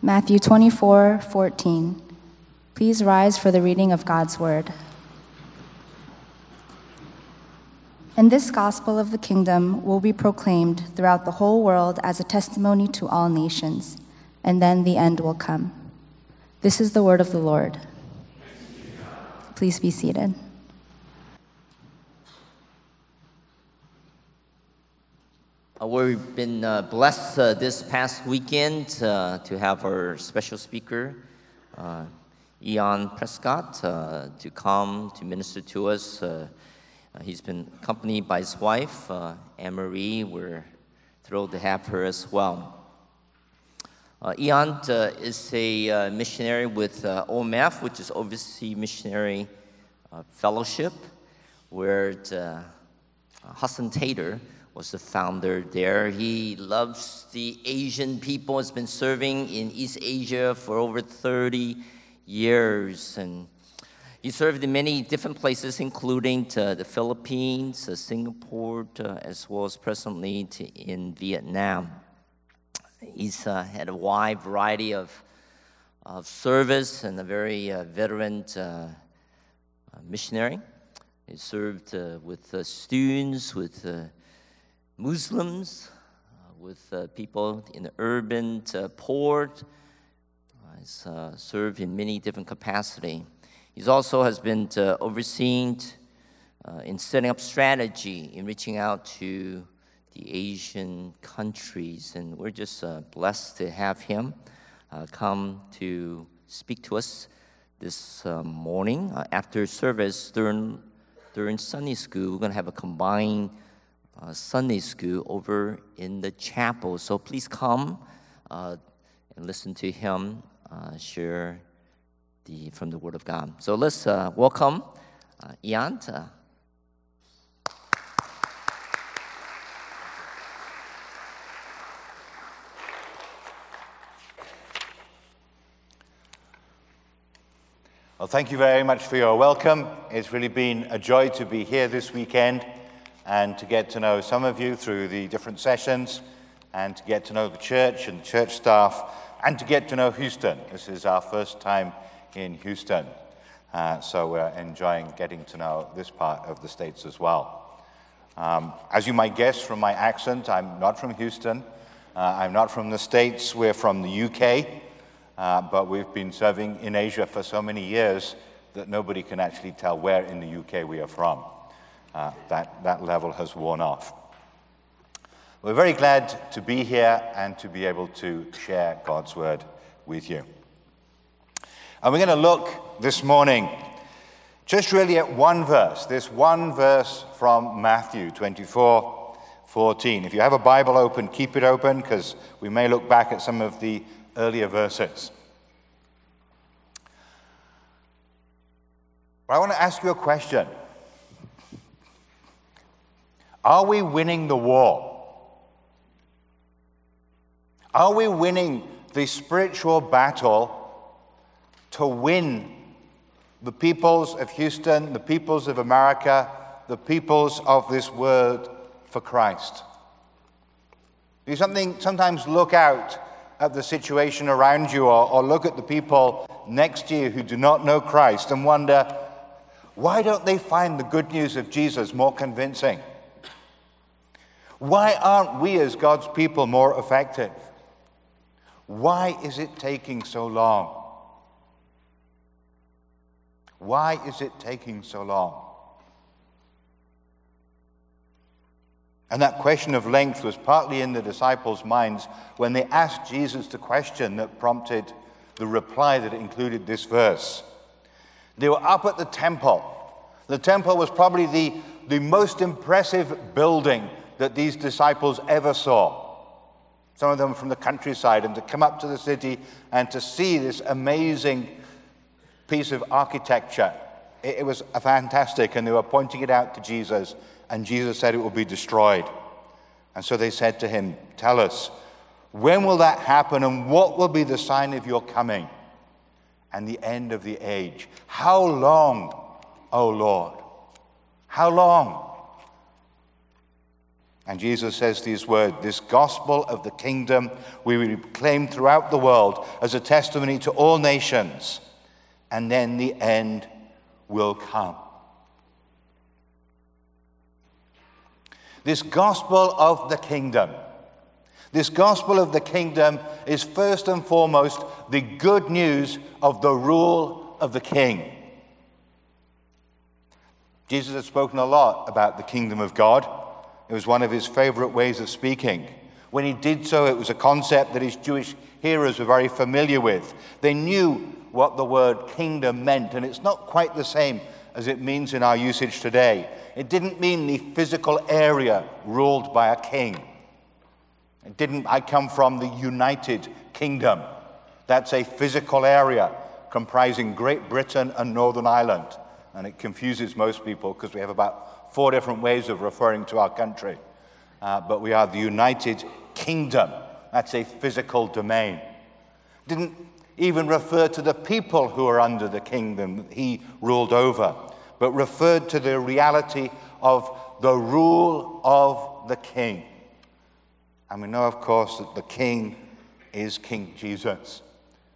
Matthew 24 14. Please rise for the reading of God's word. And this gospel of the kingdom will be proclaimed throughout the whole world as a testimony to all nations, and then the end will come. This is the word of the Lord. Please be seated. Uh, we've been uh, blessed uh, this past weekend uh, to have our special speaker, uh, Ian Prescott, uh, to come to minister to us. he's been accompanied by his wife, Anne Marie. We're thrilled to have her as well. Ian is a missionary with OMF, which is Overseas Missionary Fellowship, where Hudson Taylor was the founder there. He loves the Asian people, has been serving in East Asia for over 30 years. And he served in many different places, including to the Philippines, to Singapore, as well as presently to, in Vietnam. He's uh, had a wide variety of, of service and a very uh, veteran uh, missionary. He served uh, with uh, students, with uh, Muslims, uh, with uh, people in the urban uh, port. He's served in many different capacity. He also has been overseen in setting up strategy in reaching out to the Asian countries, and we're just blessed to have him come to speak to us this uh, morning uh, after service during during Sunday school. We're going to have a combined uh, Sunday school over in the chapel. So please come uh, and listen to him uh, share the, from the Word of God. So let's uh, welcome uh, Ian. Well, thank you very much for your welcome. It's really been a joy to be here this weekend and to get to know some of you through the different sessions, and to get to know the church and the church staff, and to get to know Houston. This is our first time in Houston, uh, so we're enjoying getting to know this part of the States as well. Um, as you might guess from my accent, I'm not from Houston. Uh, I'm not from the States. We're from the UK. Uh, but we've been serving in Asia for so many years that nobody can actually tell where in the UK we are from uh, that, that level has worn off. We're very glad to be here and to be able to share God's word with you. And we're going to look this morning just really at one verse, this one verse from Matthew 24 14. If you have a Bible open, keep it open because we may look back at some of the earlier verses. But I want to ask you a question. Are we winning the war? Are we winning the spiritual battle to win the peoples of Houston, the peoples of America, the peoples of this world for Christ? Do you something, sometimes look out at the situation around you or, or look at the people next to you who do not know Christ and wonder, why don't they find the good news of Jesus more convincing? Why aren't we as God's people more effective? Why is it taking so long? Why is it taking so long? And that question of length was partly in the disciples' minds when they asked Jesus the question that prompted the reply that included this verse. They were up at the temple. The temple was probably the, the most impressive building that these disciples ever saw. Some of them from the countryside, and to come up to the city and to see this amazing piece of architecture. It, it was fantastic, and they were pointing it out to Jesus, and Jesus said it will be destroyed. And so they said to him, Tell us, when will that happen, and what will be the sign of your coming and the end of the age? How long, O Lord? How long? And Jesus says these words This gospel of the kingdom we will proclaim throughout the world as a testimony to all nations, and then the end will come. This gospel of the kingdom. This gospel of the kingdom is first and foremost the good news of the rule of the king. Jesus has spoken a lot about the kingdom of God. It was one of his favorite ways of speaking. When he did so, it was a concept that his Jewish hearers were very familiar with. They knew what the word kingdom meant, and it's not quite the same as it means in our usage today. It didn't mean the physical area ruled by a king. It didn't, I come from the United Kingdom. That's a physical area comprising Great Britain and Northern Ireland. And it confuses most people because we have about four different ways of referring to our country. Uh, but we are the United Kingdom. That's a physical domain. Didn't even refer to the people who are under the kingdom he ruled over, but referred to the reality of the rule of the king. And we know, of course, that the king is King Jesus.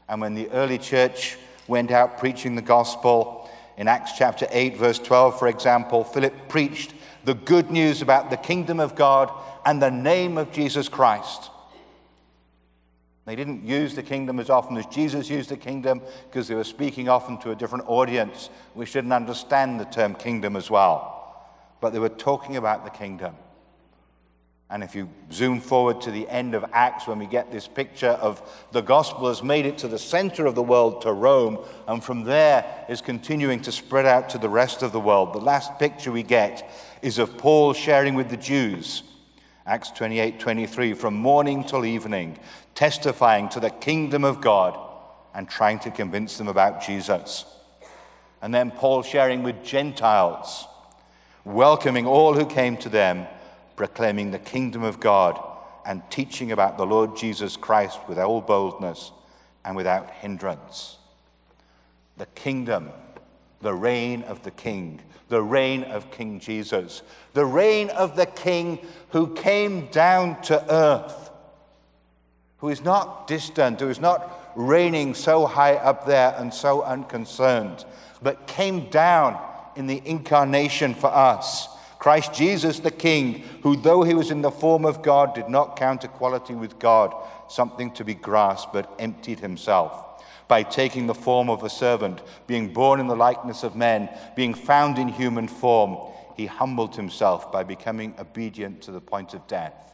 And when the early church went out preaching the gospel, in Acts chapter 8, verse 12, for example, Philip preached the good news about the kingdom of God and the name of Jesus Christ. They didn't use the kingdom as often as Jesus used the kingdom because they were speaking often to a different audience. We shouldn't understand the term kingdom as well. But they were talking about the kingdom. And if you zoom forward to the end of Acts, when we get this picture of the gospel has made it to the center of the world, to Rome, and from there is continuing to spread out to the rest of the world, the last picture we get is of Paul sharing with the Jews. Acts 28 23, from morning till evening, testifying to the kingdom of God and trying to convince them about Jesus. And then Paul sharing with Gentiles, welcoming all who came to them proclaiming the kingdom of God and teaching about the Lord Jesus Christ with all boldness and without hindrance. The kingdom, the reign of the king, the reign of King Jesus, the reign of the king who came down to earth, who is not distant, who is not reigning so high up there and so unconcerned, but came down in the incarnation for us Christ Jesus the King, who, though he was in the form of God, did not count equality with God something to be grasped, but emptied himself by taking the form of a servant, being born in the likeness of men, being found in human form. He humbled himself by becoming obedient to the point of death,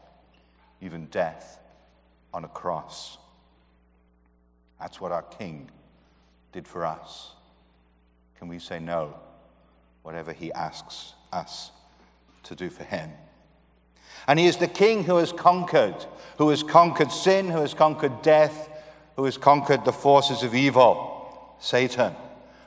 even death on a cross. That's what our King did for us. Can we say no, whatever he asks us? To do for him. And he is the king who has conquered, who has conquered sin, who has conquered death, who has conquered the forces of evil, Satan,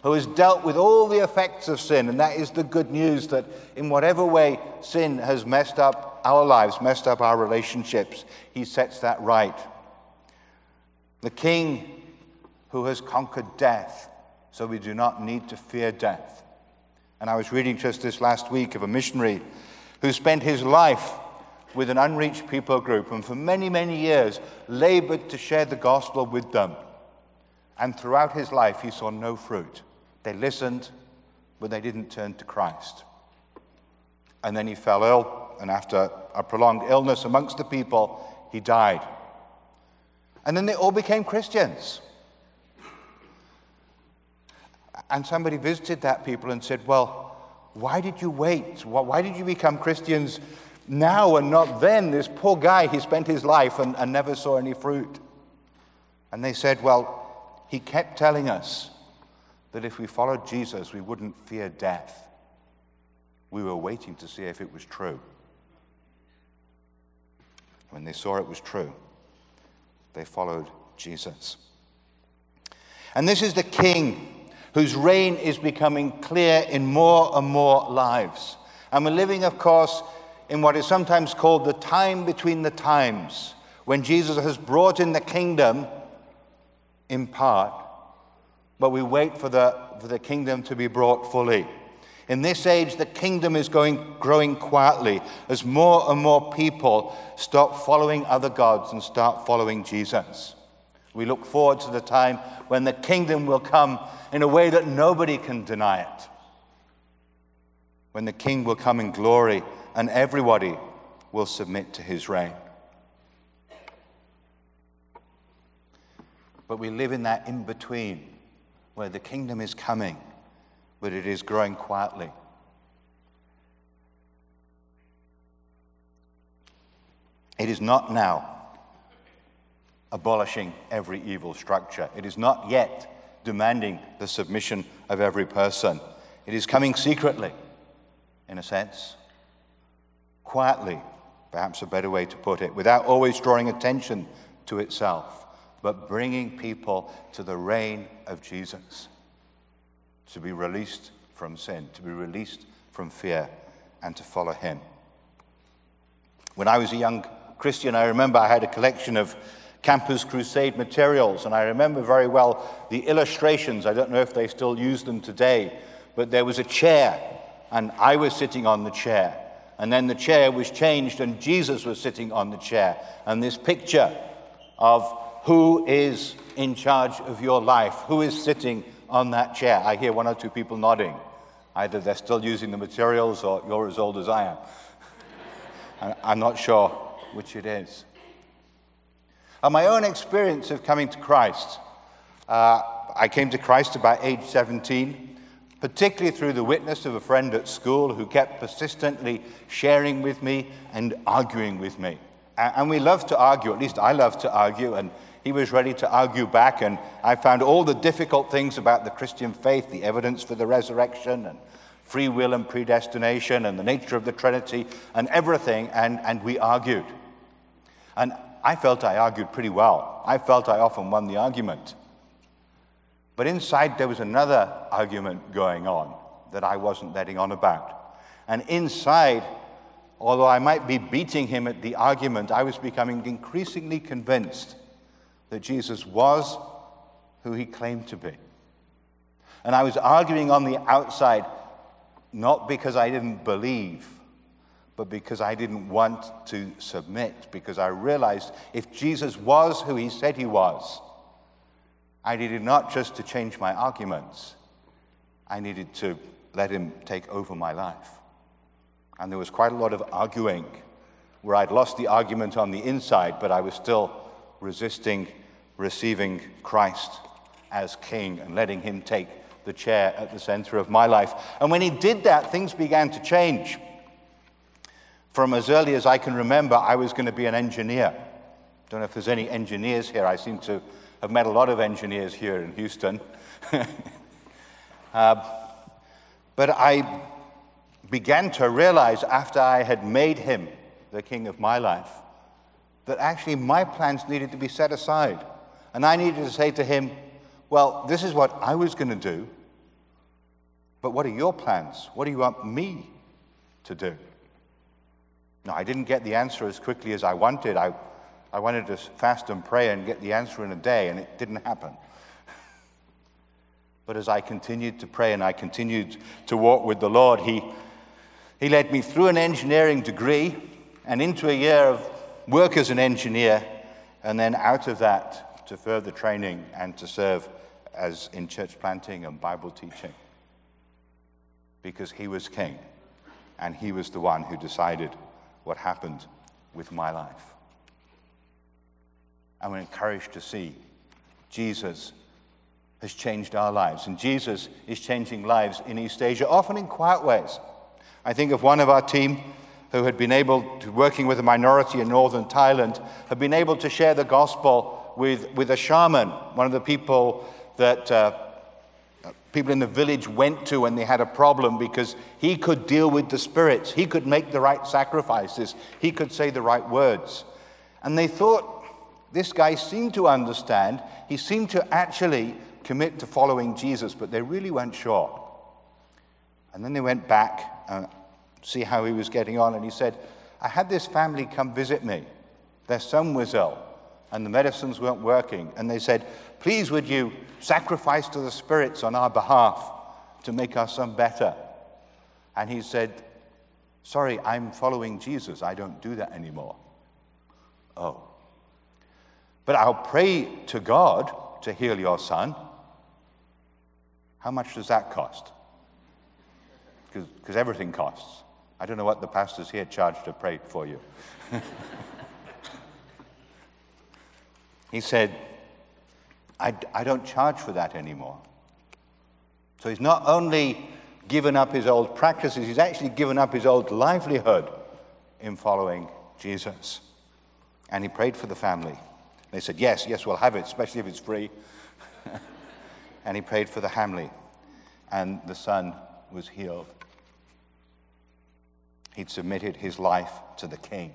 who has dealt with all the effects of sin. And that is the good news that in whatever way sin has messed up our lives, messed up our relationships, he sets that right. The king who has conquered death, so we do not need to fear death. And I was reading just this last week of a missionary who spent his life with an unreached people group and for many, many years labored to share the gospel with them. And throughout his life, he saw no fruit. They listened, but they didn't turn to Christ. And then he fell ill, and after a prolonged illness amongst the people, he died. And then they all became Christians. And somebody visited that people and said, Well, why did you wait? Why did you become Christians now and not then? This poor guy, he spent his life and, and never saw any fruit. And they said, Well, he kept telling us that if we followed Jesus, we wouldn't fear death. We were waiting to see if it was true. When they saw it was true, they followed Jesus. And this is the king whose reign is becoming clear in more and more lives. And we're living, of course, in what is sometimes called the time between the times, when Jesus has brought in the kingdom in part, but we wait for the, for the kingdom to be brought fully. In this age, the kingdom is going, growing quietly as more and more people stop following other gods and start following Jesus. We look forward to the time when the kingdom will come in a way that nobody can deny it. When the king will come in glory and everybody will submit to his reign. But we live in that in between where the kingdom is coming, but it is growing quietly. It is not now abolishing every evil structure. It is not yet demanding the submission of every person. It is coming secretly, in a sense, quietly, perhaps a better way to put it, without always drawing attention to itself, but bringing people to the reign of Jesus, to be released from sin, to be released from fear, and to follow Him. When I was a young Christian, I remember I had a collection of Campus Crusade materials. And I remember very well the illustrations. I don't know if they still use them today, but there was a chair, and I was sitting on the chair. And then the chair was changed, and Jesus was sitting on the chair. And this picture of who is in charge of your life, who is sitting on that chair. I hear one or two people nodding. Either they're still using the materials or you're as old as I am. I'm not sure which it is. And my own experience of coming to Christ, uh, I came to Christ about age 17, particularly through the witness of a friend at school who kept persistently sharing with me and arguing with me. And we love to argue, at least I love to argue, and he was ready to argue back. And I found all the difficult things about the Christian faith, the evidence for the resurrection, and free will and predestination, and the nature of the Trinity, and everything, and, and we argued. And I felt I argued pretty well. I felt I often won the argument. But inside, there was another argument going on that I wasn't letting on about. And inside, although I might be beating him at the argument, I was becoming increasingly convinced that Jesus was who he claimed to be. And I was arguing on the outside, not because I didn't believe, but because I didn't want to submit, because I realized if Jesus was who he said he was, I needed not just to change my arguments, I needed to let him take over my life. And there was quite a lot of arguing where I'd lost the argument on the inside, but I was still resisting receiving Christ as king and letting him take the chair at the center of my life. And when he did that, things began to change. From as early as I can remember, I was going to be an engineer. Don't know if there's any engineers here. I seem to have met a lot of engineers here in Houston. uh, but I began to realize after I had made him the king of my life that actually my plans needed to be set aside. And I needed to say to him, Well, this is what I was going to do, but what are your plans? What do you want me to do? No, I didn't get the answer as quickly as I wanted. I, I wanted to fast and pray and get the answer in a day, and it didn't happen. but as I continued to pray and I continued to walk with the Lord, He, he led me through an engineering degree and into a year of work as an engineer, and then out of that to further training and to serve as in church planting and Bible teaching. Because He was King, and He was the one who decided what happened with my life. I'm encouraged to see Jesus has changed our lives, and Jesus is changing lives in East Asia, often in quiet ways. I think of one of our team who had been able to, working with a minority in northern Thailand, had been able to share the gospel with, with a shaman, one of the people that uh, people in the village went to when they had a problem because he could deal with the spirits. He could make the right sacrifices. He could say the right words. And they thought this guy seemed to understand. He seemed to actually commit to following Jesus, but they really weren't sure. And then they went back and see how he was getting on. And he said, I had this family come visit me. Their son was ill and the medicines weren't working. And they said, Please, would you sacrifice to the spirits on our behalf to make our son better? And he said, Sorry, I'm following Jesus. I don't do that anymore. Oh. But I'll pray to God to heal your son. How much does that cost? Because everything costs. I don't know what the pastors here charge to pray for you. he said, I, I don't charge for that anymore. So he's not only given up his old practices, he's actually given up his old livelihood in following Jesus. And he prayed for the family. They said, Yes, yes, we'll have it, especially if it's free. and he prayed for the family. And the son was healed. He'd submitted his life to the king.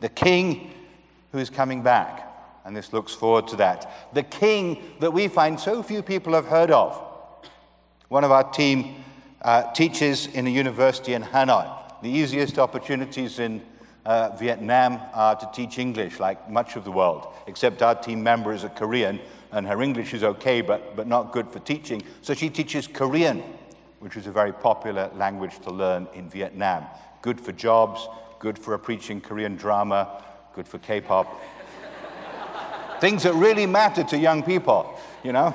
The king who is coming back. And this looks forward to that. The king that we find so few people have heard of. One of our team uh, teaches in a university in Hanoi. The easiest opportunities in uh, Vietnam are to teach English, like much of the world, except our team member is a Korean, and her English is okay, but, but not good for teaching. So she teaches Korean, which is a very popular language to learn in Vietnam. Good for jobs, good for a preaching Korean drama, good for K pop. Things that really matter to young people, you know?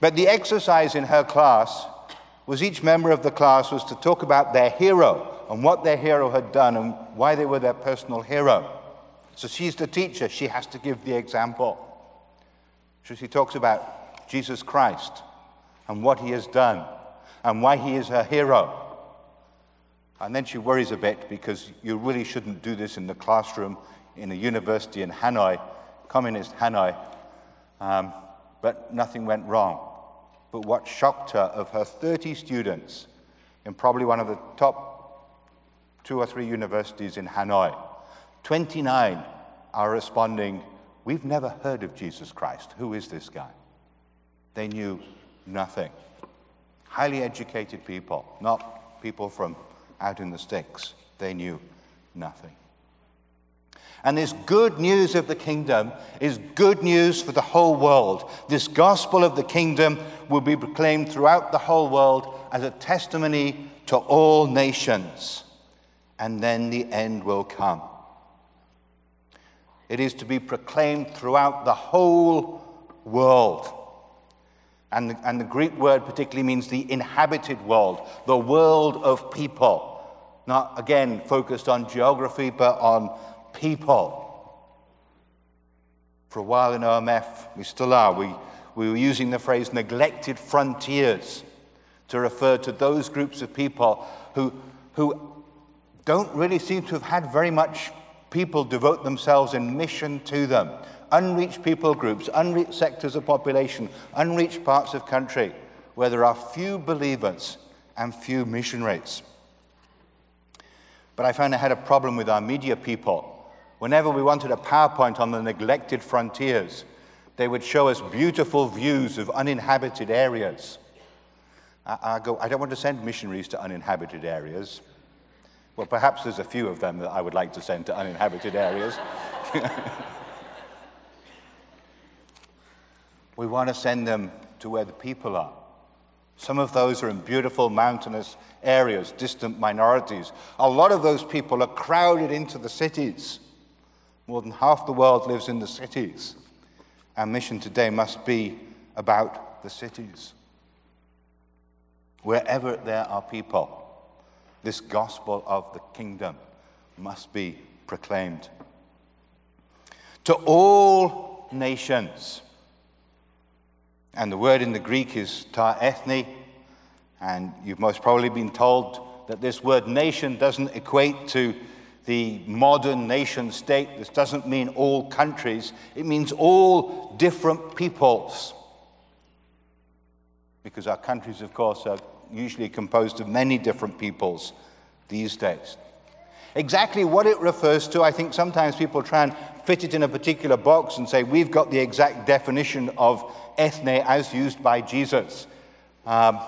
But the exercise in her class was each member of the class was to talk about their hero and what their hero had done and why they were their personal hero. So she's the teacher, she has to give the example. So she talks about Jesus Christ and what he has done and why he is her hero. And then she worries a bit because you really shouldn't do this in the classroom in a university in Hanoi, communist Hanoi. Um, but nothing went wrong. But what shocked her of her 30 students in probably one of the top two or three universities in Hanoi, 29 are responding, We've never heard of Jesus Christ. Who is this guy? They knew nothing. Highly educated people, not people from out in the sticks. They knew nothing. And this good news of the kingdom is good news for the whole world. This gospel of the kingdom will be proclaimed throughout the whole world as a testimony to all nations. And then the end will come. It is to be proclaimed throughout the whole world. And the, and the Greek word particularly means the inhabited world, the world of people. Not, again, focused on geography, but on people. For a while in OMF, we still are, we, we were using the phrase neglected frontiers to refer to those groups of people who, who don't really seem to have had very much people devote themselves in mission to them. Unreached people groups, unreached sectors of population, unreached parts of country where there are few believers and few missionaries. But I found I had a problem with our media people Whenever we wanted a PowerPoint on the neglected frontiers, they would show us beautiful views of uninhabited areas. I, I, go, I don't want to send missionaries to uninhabited areas. Well, perhaps there's a few of them that I would like to send to uninhabited areas. we want to send them to where the people are. Some of those are in beautiful mountainous areas, distant minorities. A lot of those people are crowded into the cities. More than half the world lives in the cities. Our mission today must be about the cities. Wherever there are people, this gospel of the kingdom must be proclaimed. To all nations. And the word in the Greek is ta ethne, and you've most probably been told that this word nation doesn't equate to the modern nation state. This doesn't mean all countries, it means all different peoples. Because our countries, of course, are usually composed of many different peoples these days. Exactly what it refers to, I think sometimes people try and fit it in a particular box and say, we've got the exact definition of ethne as used by Jesus. Um,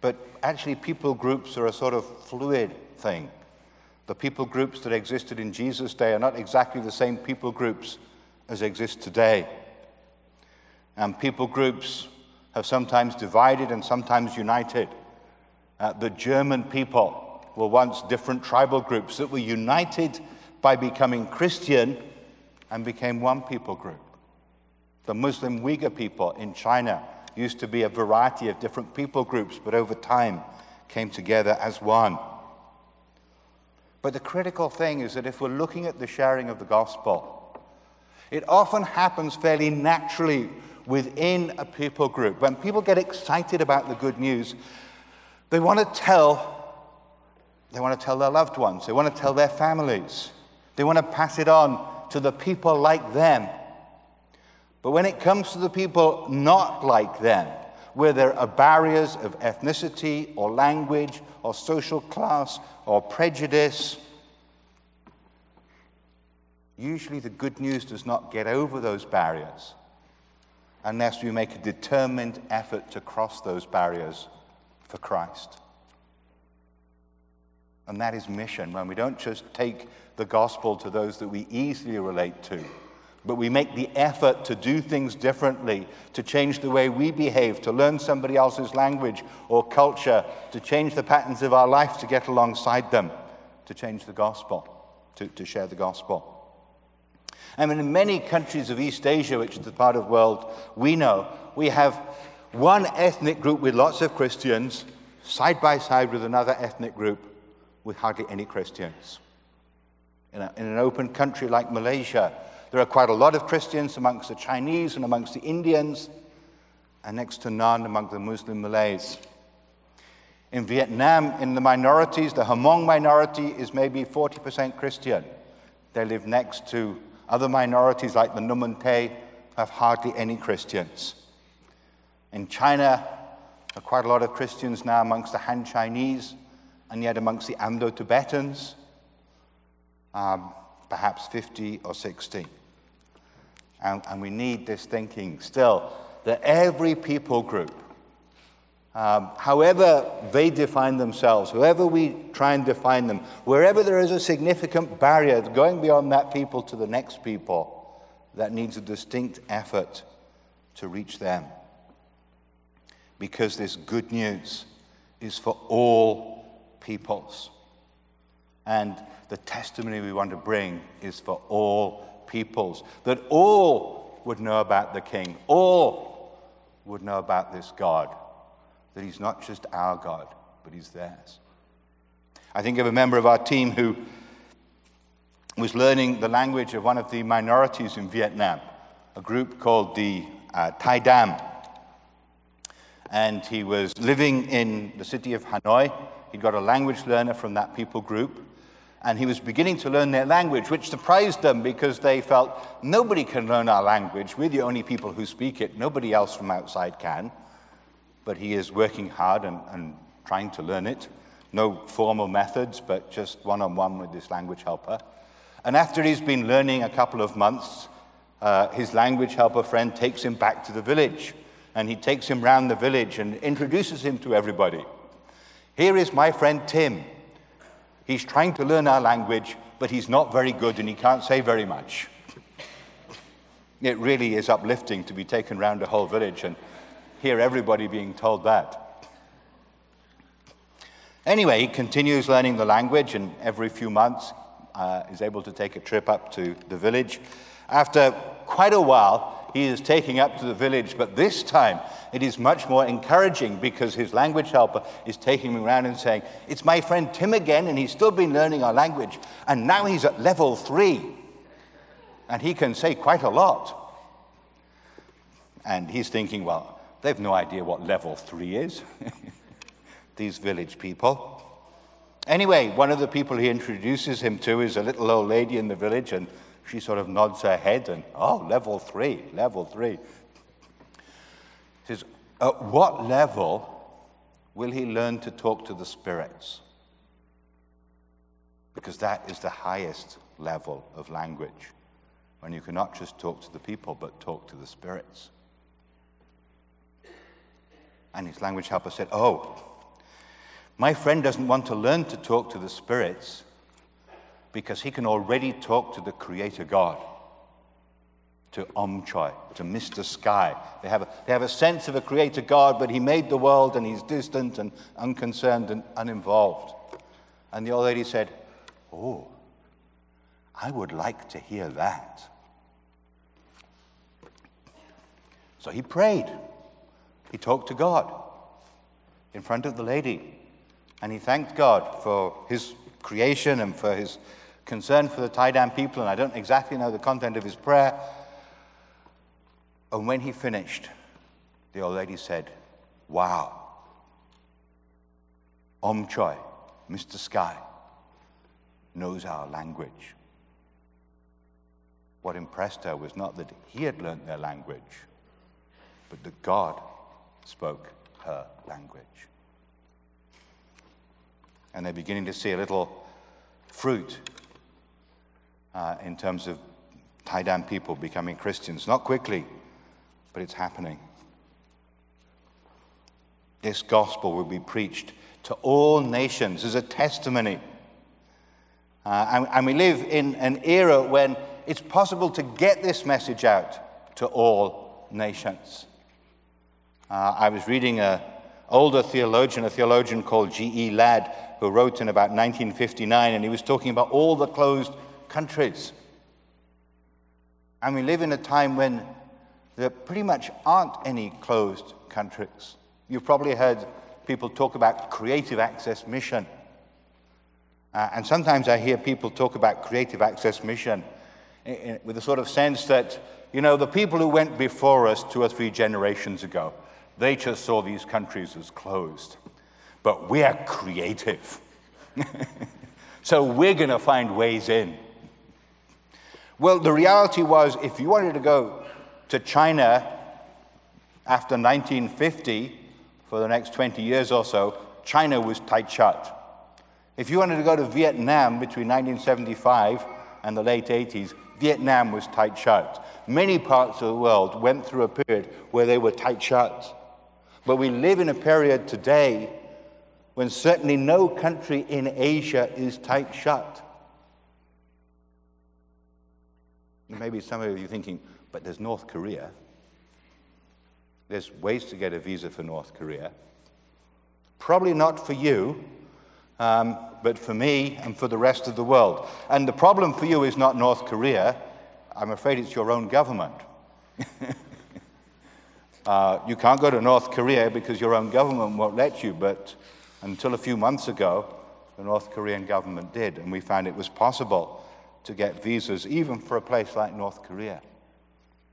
but actually, people groups are a sort of fluid thing. The people groups that existed in Jesus' day are not exactly the same people groups as exist today. And people groups have sometimes divided and sometimes united. Uh, the German people were once different tribal groups that were united by becoming Christian and became one people group. The Muslim Uyghur people in China used to be a variety of different people groups, but over time came together as one. But the critical thing is that if we're looking at the sharing of the gospel, it often happens fairly naturally within a people group. When people get excited about the good news, they want to tell they want to tell their loved ones, they want to tell their families. They want to pass it on to the people like them. But when it comes to the people not like them, where there are barriers of ethnicity or language or social class or prejudice, usually the good news does not get over those barriers unless we make a determined effort to cross those barriers for Christ. And that is mission when we don't just take the gospel to those that we easily relate to, but we make the effort to do things differently, to change the way we behave, to learn somebody else's language or culture, to change the patterns of our life to get alongside them, to change the gospel, to, to share the gospel. I mean, in many countries of East Asia, which is the part of the world we know, we have one ethnic group with lots of Christians side by side with another ethnic group with hardly any Christians. In, a, in, an open country like Malaysia, there are quite a lot of Christians amongst the Chinese and amongst the Indians, and next to none among the Muslim Malays. In Vietnam, in the minorities, the Hmong minority is maybe 40% Christian. They live next to other minorities like the Num Tay have hardly any Christians. In China, there are quite a lot of Christians now amongst the Han Chinese, and yet amongst the Amdo Tibetans, um, perhaps 50 or 60. And, and, we need this thinking still that every people group, um, however they define themselves, whoever we try and define them, wherever there is a significant barrier going beyond that people to the next people, that needs a distinct effort to reach them. Because this good news is for all peoples. And the testimony we want to bring is for all peoples, that all would know about the King, all would know about this God that He's not just our God, but He's theirs. I think of a member of our team who was learning the language of one of the minorities in Vietnam, a group called the uh, Thai Dam. And he was living in the city of Hanoi. He got a language learner from that people group. And he was beginning to learn their language, which surprised them because they felt nobody can learn our language. We're the only people who speak it. Nobody else from outside can but he is working hard and, and trying to learn it. No formal methods, but just one on one with this language helper. And after he's been learning a couple of months, uh, his language helper friend takes him back to the village. And he takes him round the village and introduces him to everybody. Here is my friend Tim. He's trying to learn our language, but he's not very good and he can't say very much. It really is uplifting to be taken round a whole village and hear everybody being told that. Anyway, he continues learning the language, and every few months uh, is able to take a trip up to the village. After quite a while, he is taking up to the village, but this time it is much more encouraging because his language helper is taking him around and saying, It's my friend Tim again, and he's still been learning our language, and now he's at level three, and he can say quite a lot. And he's thinking, Well, They've no idea what level three is, these village people. Anyway, one of the people he introduces him to is a little old lady in the village, and she sort of nods her head and, oh, level three, level three. Says, at what level will he learn to talk to the spirits? Because that is the highest level of language, when you cannot just talk to the people, but talk to the spirits. And his language helper said, Oh, my friend doesn't want to learn to talk to the spirits because he can already talk to the Creator God. To Om Choi, to Mr. Sky. They have, a, they have a sense of a creator God, but he made the world and he's distant and unconcerned and uninvolved. And the old lady said, Oh, I would like to hear that. So he prayed. He talked to God in front of the lady. And he thanked God for his creation and for his concern for the Tai Dam people. And I don't exactly know the content of his prayer, and when he finished, the old lady said, Wow, Om Choi, Mr. Sky, knows our language. What impressed her was not that he had learned their language, but that God spoke her language. And they're beginning to see a little fruit uh, in terms of Tai Dam people becoming Christians. Not quickly, but it's happening. This gospel will be preached to all nations as a testimony. Uh, and, and, we live in an era when it's possible to get this message out to all nations. Uh, I was reading an older theologian, a theologian called G.E. Ladd, who wrote in about 1959, and he was talking about all the closed countries. And we live in a time when there pretty much aren't any closed countries. You've probably heard people talk about creative access mission. Uh, and sometimes I hear people talk about creative access mission in, in, with a sort of sense that, you know, the people who went before us two or three generations ago, they just saw these countries as closed. But we're creative. so we're going to find ways in. Well, the reality was if you wanted to go to China after 1950, for the next 20 years or so, China was tight shut. If you wanted to go to Vietnam between 1975 and the late 80s, Vietnam was tight shut. Many parts of the world went through a period where they were tight shut. But we live in a period today when certainly no country in Asia is tight shut. Maybe some of you are thinking, but there's North Korea. There's ways to get a visa for North Korea. Probably not for you, um, but for me and for the rest of the world. And the problem for you is not North Korea. I'm afraid it's your own government. uh, you can't go to North Korea because your own government won't let you, but until a few months ago, the North Korean government did, and we found it was possible to get visas even for a place like North Korea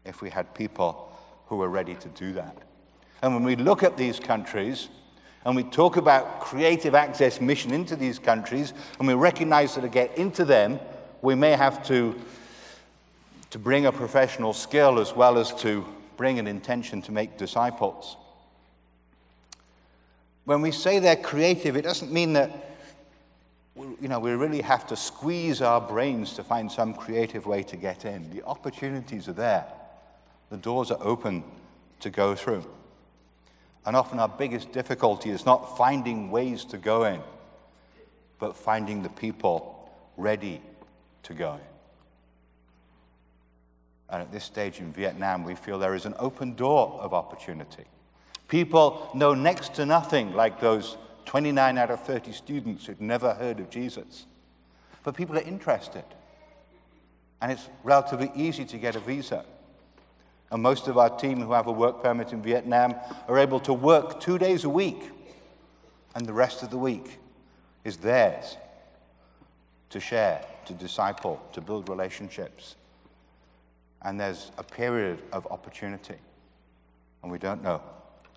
if we had people who were ready to do that. And when we look at these countries and we talk about creative access mission into these countries and we recognize that to get into them, we may have to, to bring a professional skill as well as to bring an intention to make disciples. When we say they're creative, it doesn't mean that you know, we really have to squeeze our brains to find some creative way to get in. The opportunities are there. The doors are open to go through. And often our biggest difficulty is not finding ways to go in, but finding the people ready to go. And at this stage in Vietnam, we feel there is an open door of opportunity. People know next to nothing like those 29 out of 30 students who'd never heard of Jesus. But people are interested. And it's relatively easy to get a visa. And most of our team who have a work permit in Vietnam are able to work two days a week, and the rest of the week is theirs to share, to disciple, to build relationships. And there's a period of opportunity, and we don't know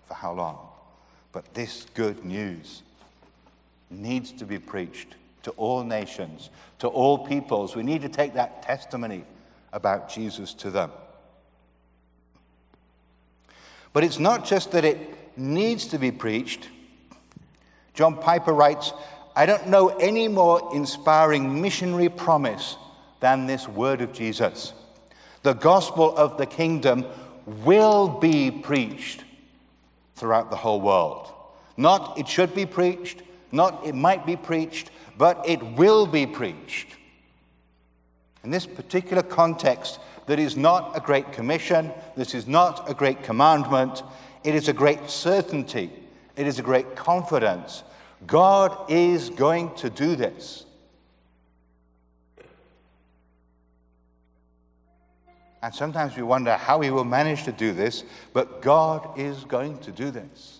for how long. But this good news needs to be preached to all nations, to all peoples. We need to take that testimony about Jesus to them. But it's not just that it needs to be preached. John Piper writes, I don't know any more inspiring missionary promise than this word of Jesus. The gospel of the kingdom will be preached throughout the whole world. Not it should be preached, not it might be preached, but it will be preached. In this particular context, that is not a great commission, this is not a great commandment, it is a great certainty, it is a great confidence. God is going to do this. And sometimes we wonder how he will manage to do this, but God is going to do this.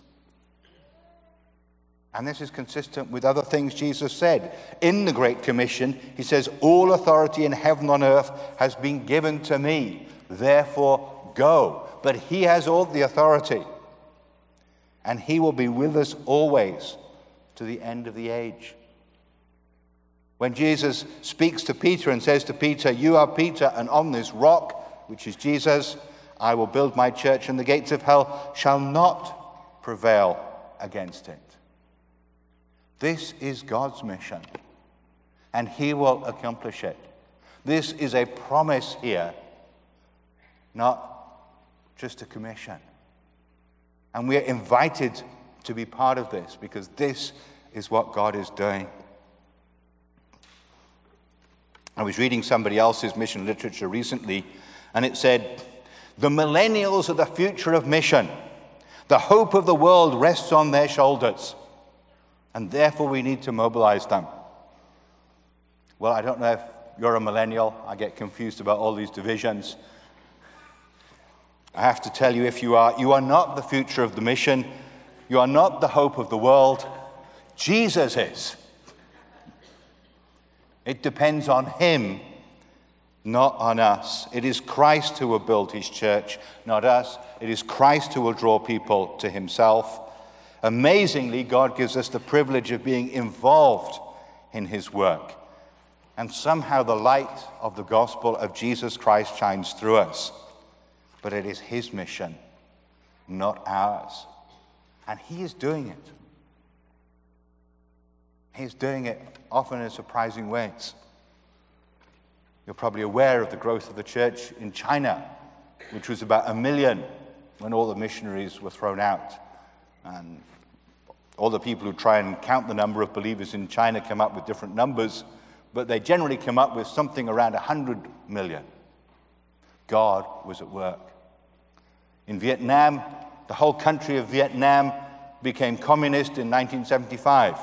And this is consistent with other things Jesus said. In the Great Commission, he says, All authority in heaven and earth has been given to me. Therefore, go. But he has all the authority. And he will be with us always to the end of the age. When Jesus speaks to Peter and says to Peter, You are Peter, and on this rock, which is Jesus, I will build my church, and the gates of hell shall not prevail against it. This is God's mission, and He will accomplish it. This is a promise here, not just a commission. And we are invited to be part of this because this is what God is doing. I was reading somebody else's mission literature recently, and it said, The millennials are the future of mission. The hope of the world rests on their shoulders and therefore we need to mobilize them. Well, I don't know if you're a millennial. I get confused about all these divisions. I have to tell you, if you are, you are not the future of the mission. You are not the hope of the world. Jesus is. It depends on Him, not on us. It is Christ who will build His church, not us. It is Christ who will draw people to Himself. Amazingly, God gives us the privilege of being involved in His work. And somehow the light of the gospel of Jesus Christ shines through us. But it is His mission, not ours. And He is doing it. He's doing it often in surprising ways. You're probably aware of the growth of the church in China, which was about a million when all the missionaries were thrown out. And all the people who try and count the number of believers in China come up with different numbers, but they generally come up with something around 100 million. God was at work. In Vietnam, the whole country of Vietnam became communist in 1975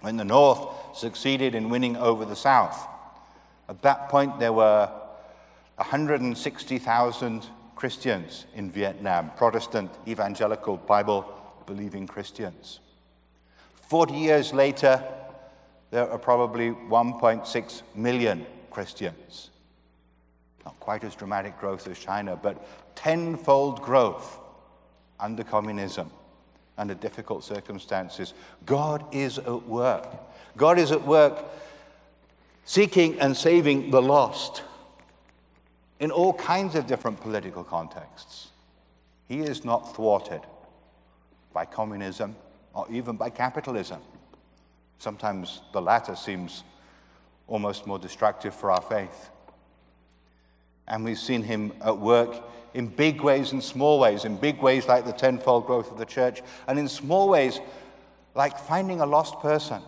when the North succeeded in winning over the South. At that point, there were 160,000 Christians in Vietnam, Protestant, evangelical, Bible believing Christians. 40 years later, there are probably 1.6 million Christians. Not quite as dramatic growth as China, but tenfold growth under communism, under difficult circumstances. God is at work. God is at work seeking and saving the lost in all kinds of different political contexts. He is not thwarted by communism, or even by capitalism. Sometimes the latter seems almost more destructive for our faith. And we've seen him at work in big ways and small ways, in big ways like the tenfold growth of the church, and in small ways like finding a lost person.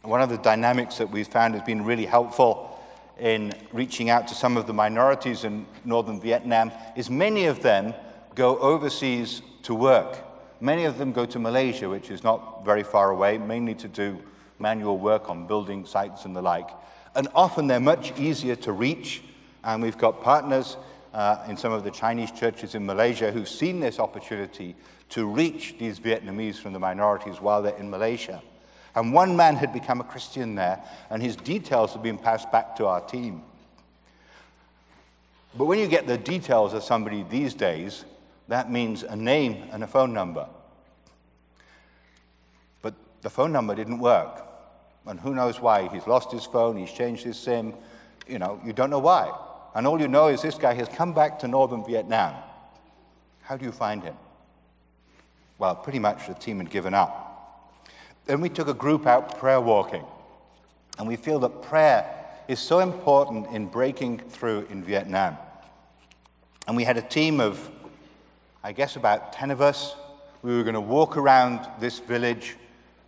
One of the dynamics that we've found has been really helpful in reaching out to some of the minorities in northern Vietnam is many of them go overseas to work. Many of them go to Malaysia, which is not very far away, mainly to do manual work on building sites and the like. And often they're much easier to reach. And we've got partners uh, in some of the Chinese churches in Malaysia who've seen this opportunity to reach these Vietnamese from the minorities while they're in Malaysia. And one man had become a Christian there, and his details have been passed back to our team. But when you get the details of somebody these days, that means a name and a phone number. But the phone number didn't work. And who knows why? He's lost his phone, he's changed his SIM. You know, you don't know why. And all you know is this guy has come back to northern Vietnam. How do you find him? Well, pretty much the team had given up. Then we took a group out prayer walking. And we feel that prayer is so important in breaking through in Vietnam. And we had a team of I guess about 10 of us, we were going to walk around this village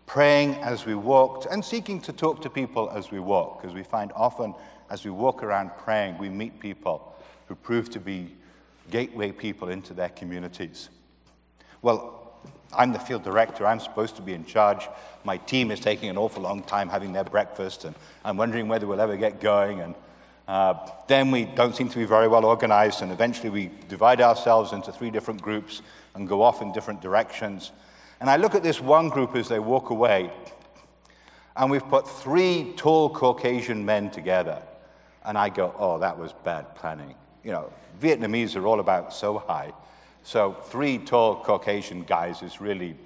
praying as we walked and seeking to talk to people as we walk, because we find often as we walk around praying, we meet people who prove to be gateway people into their communities. Well, I'm the field director. I'm supposed to be in charge. My team is taking an awful long time having their breakfast, and I'm wondering whether we'll ever get going. And uh, then we don't seem to be very well organized, and eventually we divide ourselves into three different groups and go off in different directions. And I look at this one group as they walk away, and we've put three tall Caucasian men together. And I go, oh, that was bad planning. You know, Vietnamese are all about so high. So three tall Caucasian guys is really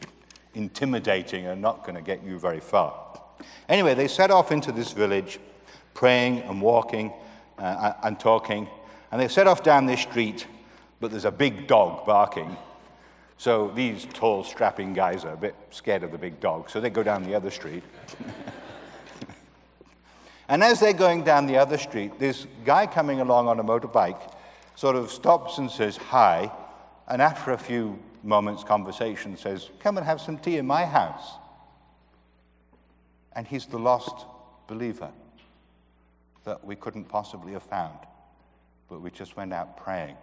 intimidating and not going to get you very far. Anyway, they set off into this village, praying and walking uh, and talking. And they set off down this street, but there's a big dog barking. So these tall, strapping guys are a bit scared of the big dog, so they go down the other street. and as they're going down the other street, this guy coming along on a motorbike sort of stops and says hi, and after a few moments' conversation says, Come and have some tea in my house. And he's the lost believer that we couldn't possibly have found, but we just went out praying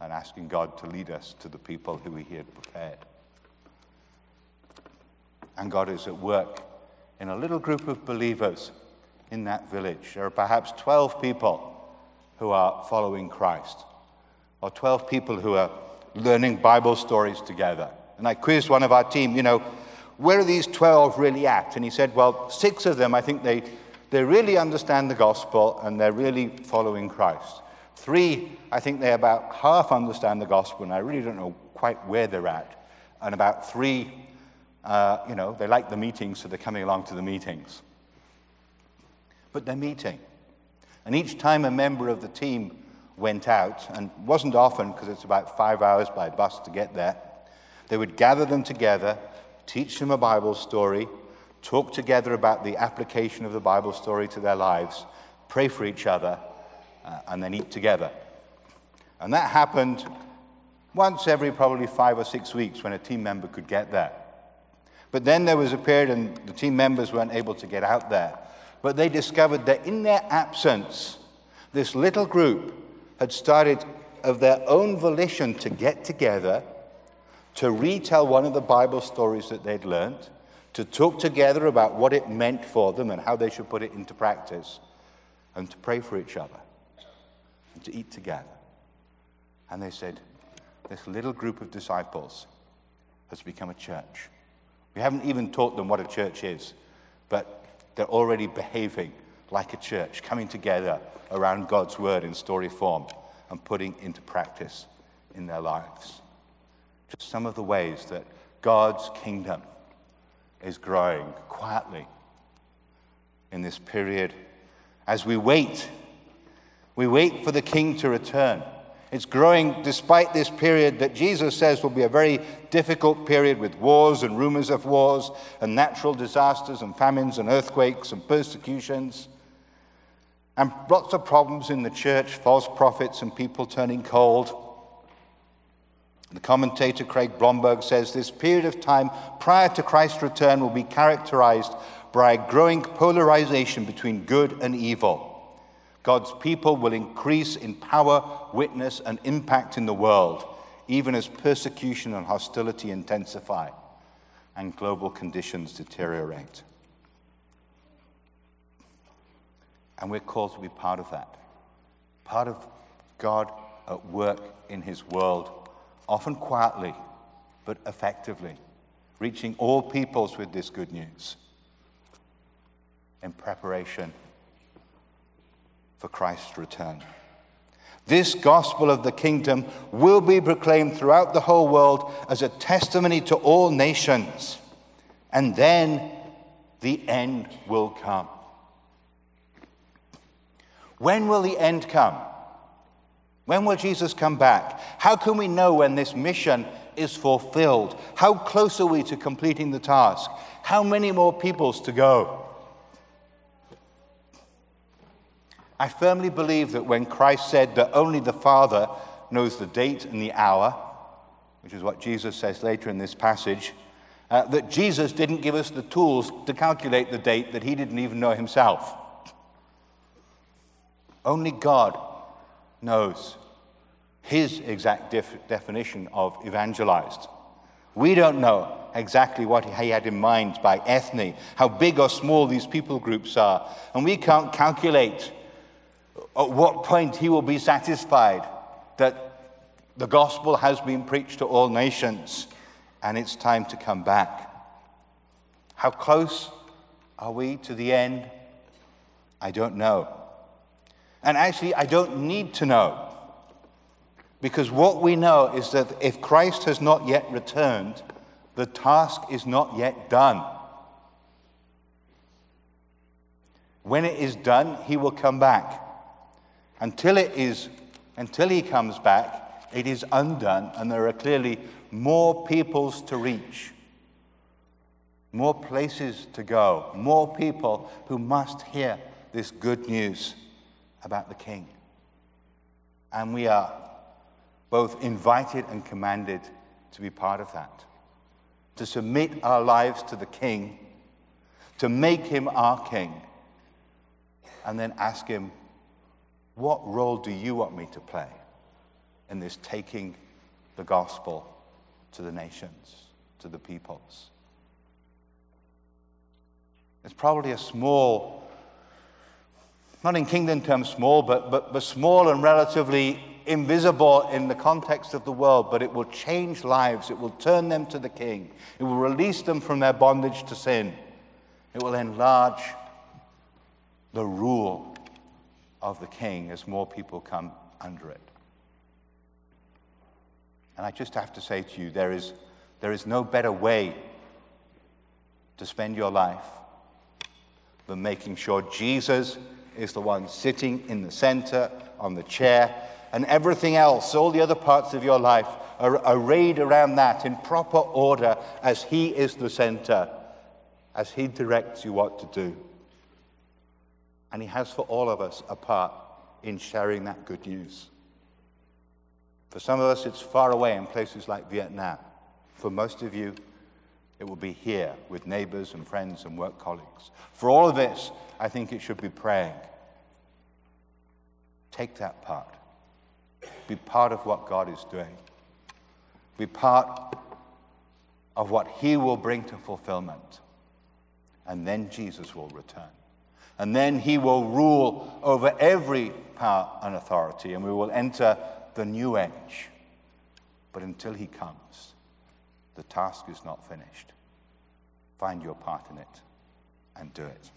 and asking God to lead us to the people who He had prepared. And God is at work in a little group of believers in that village. There are perhaps 12 people who are following Christ, or 12 people who are learning Bible stories together. And I quizzed one of our team, you know, where are these 12 really at? And he said, well, six of them, I think they, they really understand the gospel and they're really following Christ. Three, I think they about half understand the gospel, and I really don't know quite where they're at. And about three, uh, you know, they like the meetings, so they're coming along to the meetings. But they're meeting. And each time a member of the team went out, and wasn't often because it's about five hours by bus to get there, they would gather them together, teach them a Bible story, talk together about the application of the Bible story to their lives, pray for each other, uh, and then eat together. And that happened once every probably five or six weeks when a team member could get there. But then there was a period and the team members weren't able to get out there. But they discovered that in their absence, this little group had started of their own volition to get together, to retell one of the Bible stories that they'd learned, to talk together about what it meant for them and how they should put it into practice, and to pray for each other and to eat together. And they said, This little group of disciples has become a church. We haven't even taught them what a church is, but they're already behaving like a church, coming together around God's word in story form and putting into practice in their lives. Just some of the ways that God's kingdom is growing quietly in this period as we wait we wait for the king to return. It's growing despite this period that Jesus says will be a very difficult period with wars and rumors of wars and natural disasters and famines and earthquakes and persecutions. And lots of problems in the church, false prophets and people turning cold. The commentator Craig Blomberg says this period of time prior to Christ's return will be characterized by a growing polarization between good and evil. God's people will increase in power, witness, and impact in the world, even as persecution and hostility intensify and global conditions deteriorate. And we're called to be part of that. Part of God at work in His world, often quietly, but effectively, reaching all peoples with this good news in preparation for Christ's return. This gospel of the kingdom will be proclaimed throughout the whole world as a testimony to all nations, and then the end will come. When will the end come? When will Jesus come back? How can we know when this mission is fulfilled? How close are we to completing the task? How many more peoples to go? I firmly believe that when Christ said that only the Father knows the date and the hour, which is what Jesus says later in this passage, uh, that Jesus didn't give us the tools to calculate the date that he didn't even know himself. Only God knows his exact def- definition of evangelized. We don't know exactly what he had in mind by ethne, how big or small these people groups are. And we can't calculate uh, at what point he will be satisfied that the gospel has been preached to all nations and it's time to come back. How close are we to the end? I don't know. And actually, I don't need to know. Because what we know is that if Christ has not yet returned, the task is not yet done. When it is done, he will come back. Until it is until he comes back, it is undone, and there are clearly more peoples to reach, more places to go, more people who must hear this good news about the King. And we are both invited and commanded to be part of that, to submit our lives to the King, to make him our King, and then ask him, What role do you want me to play in this taking the gospel to the nations, to the peoples? It's probably a small, not in kingdom terms small, but, but, but small and relatively invisible in the context of the world, but it will change lives. It will turn them to the King. It will release them from their bondage to sin. It will enlarge the rule of the King as more people come under it. And I just have to say to you, there is, there is no better way to spend your life than making sure Jesus is the one sitting in the center on the chair and everything else, all the other parts of your life, are arrayed around that in proper order as He is the center, as He directs you what to do. And He has for all of us a part in sharing that good news. For some of us, it's far away in places like Vietnam. For most of you, it will be here with neighbors and friends and work colleagues. For all of this, I think it should be praying. Take that part. Be part of what God is doing. Be part of what He will bring to fulfillment. And then Jesus will return. And then He will rule over every power and authority, and we will enter the new age. But until He comes, the task is not finished. Find your part in it and do it.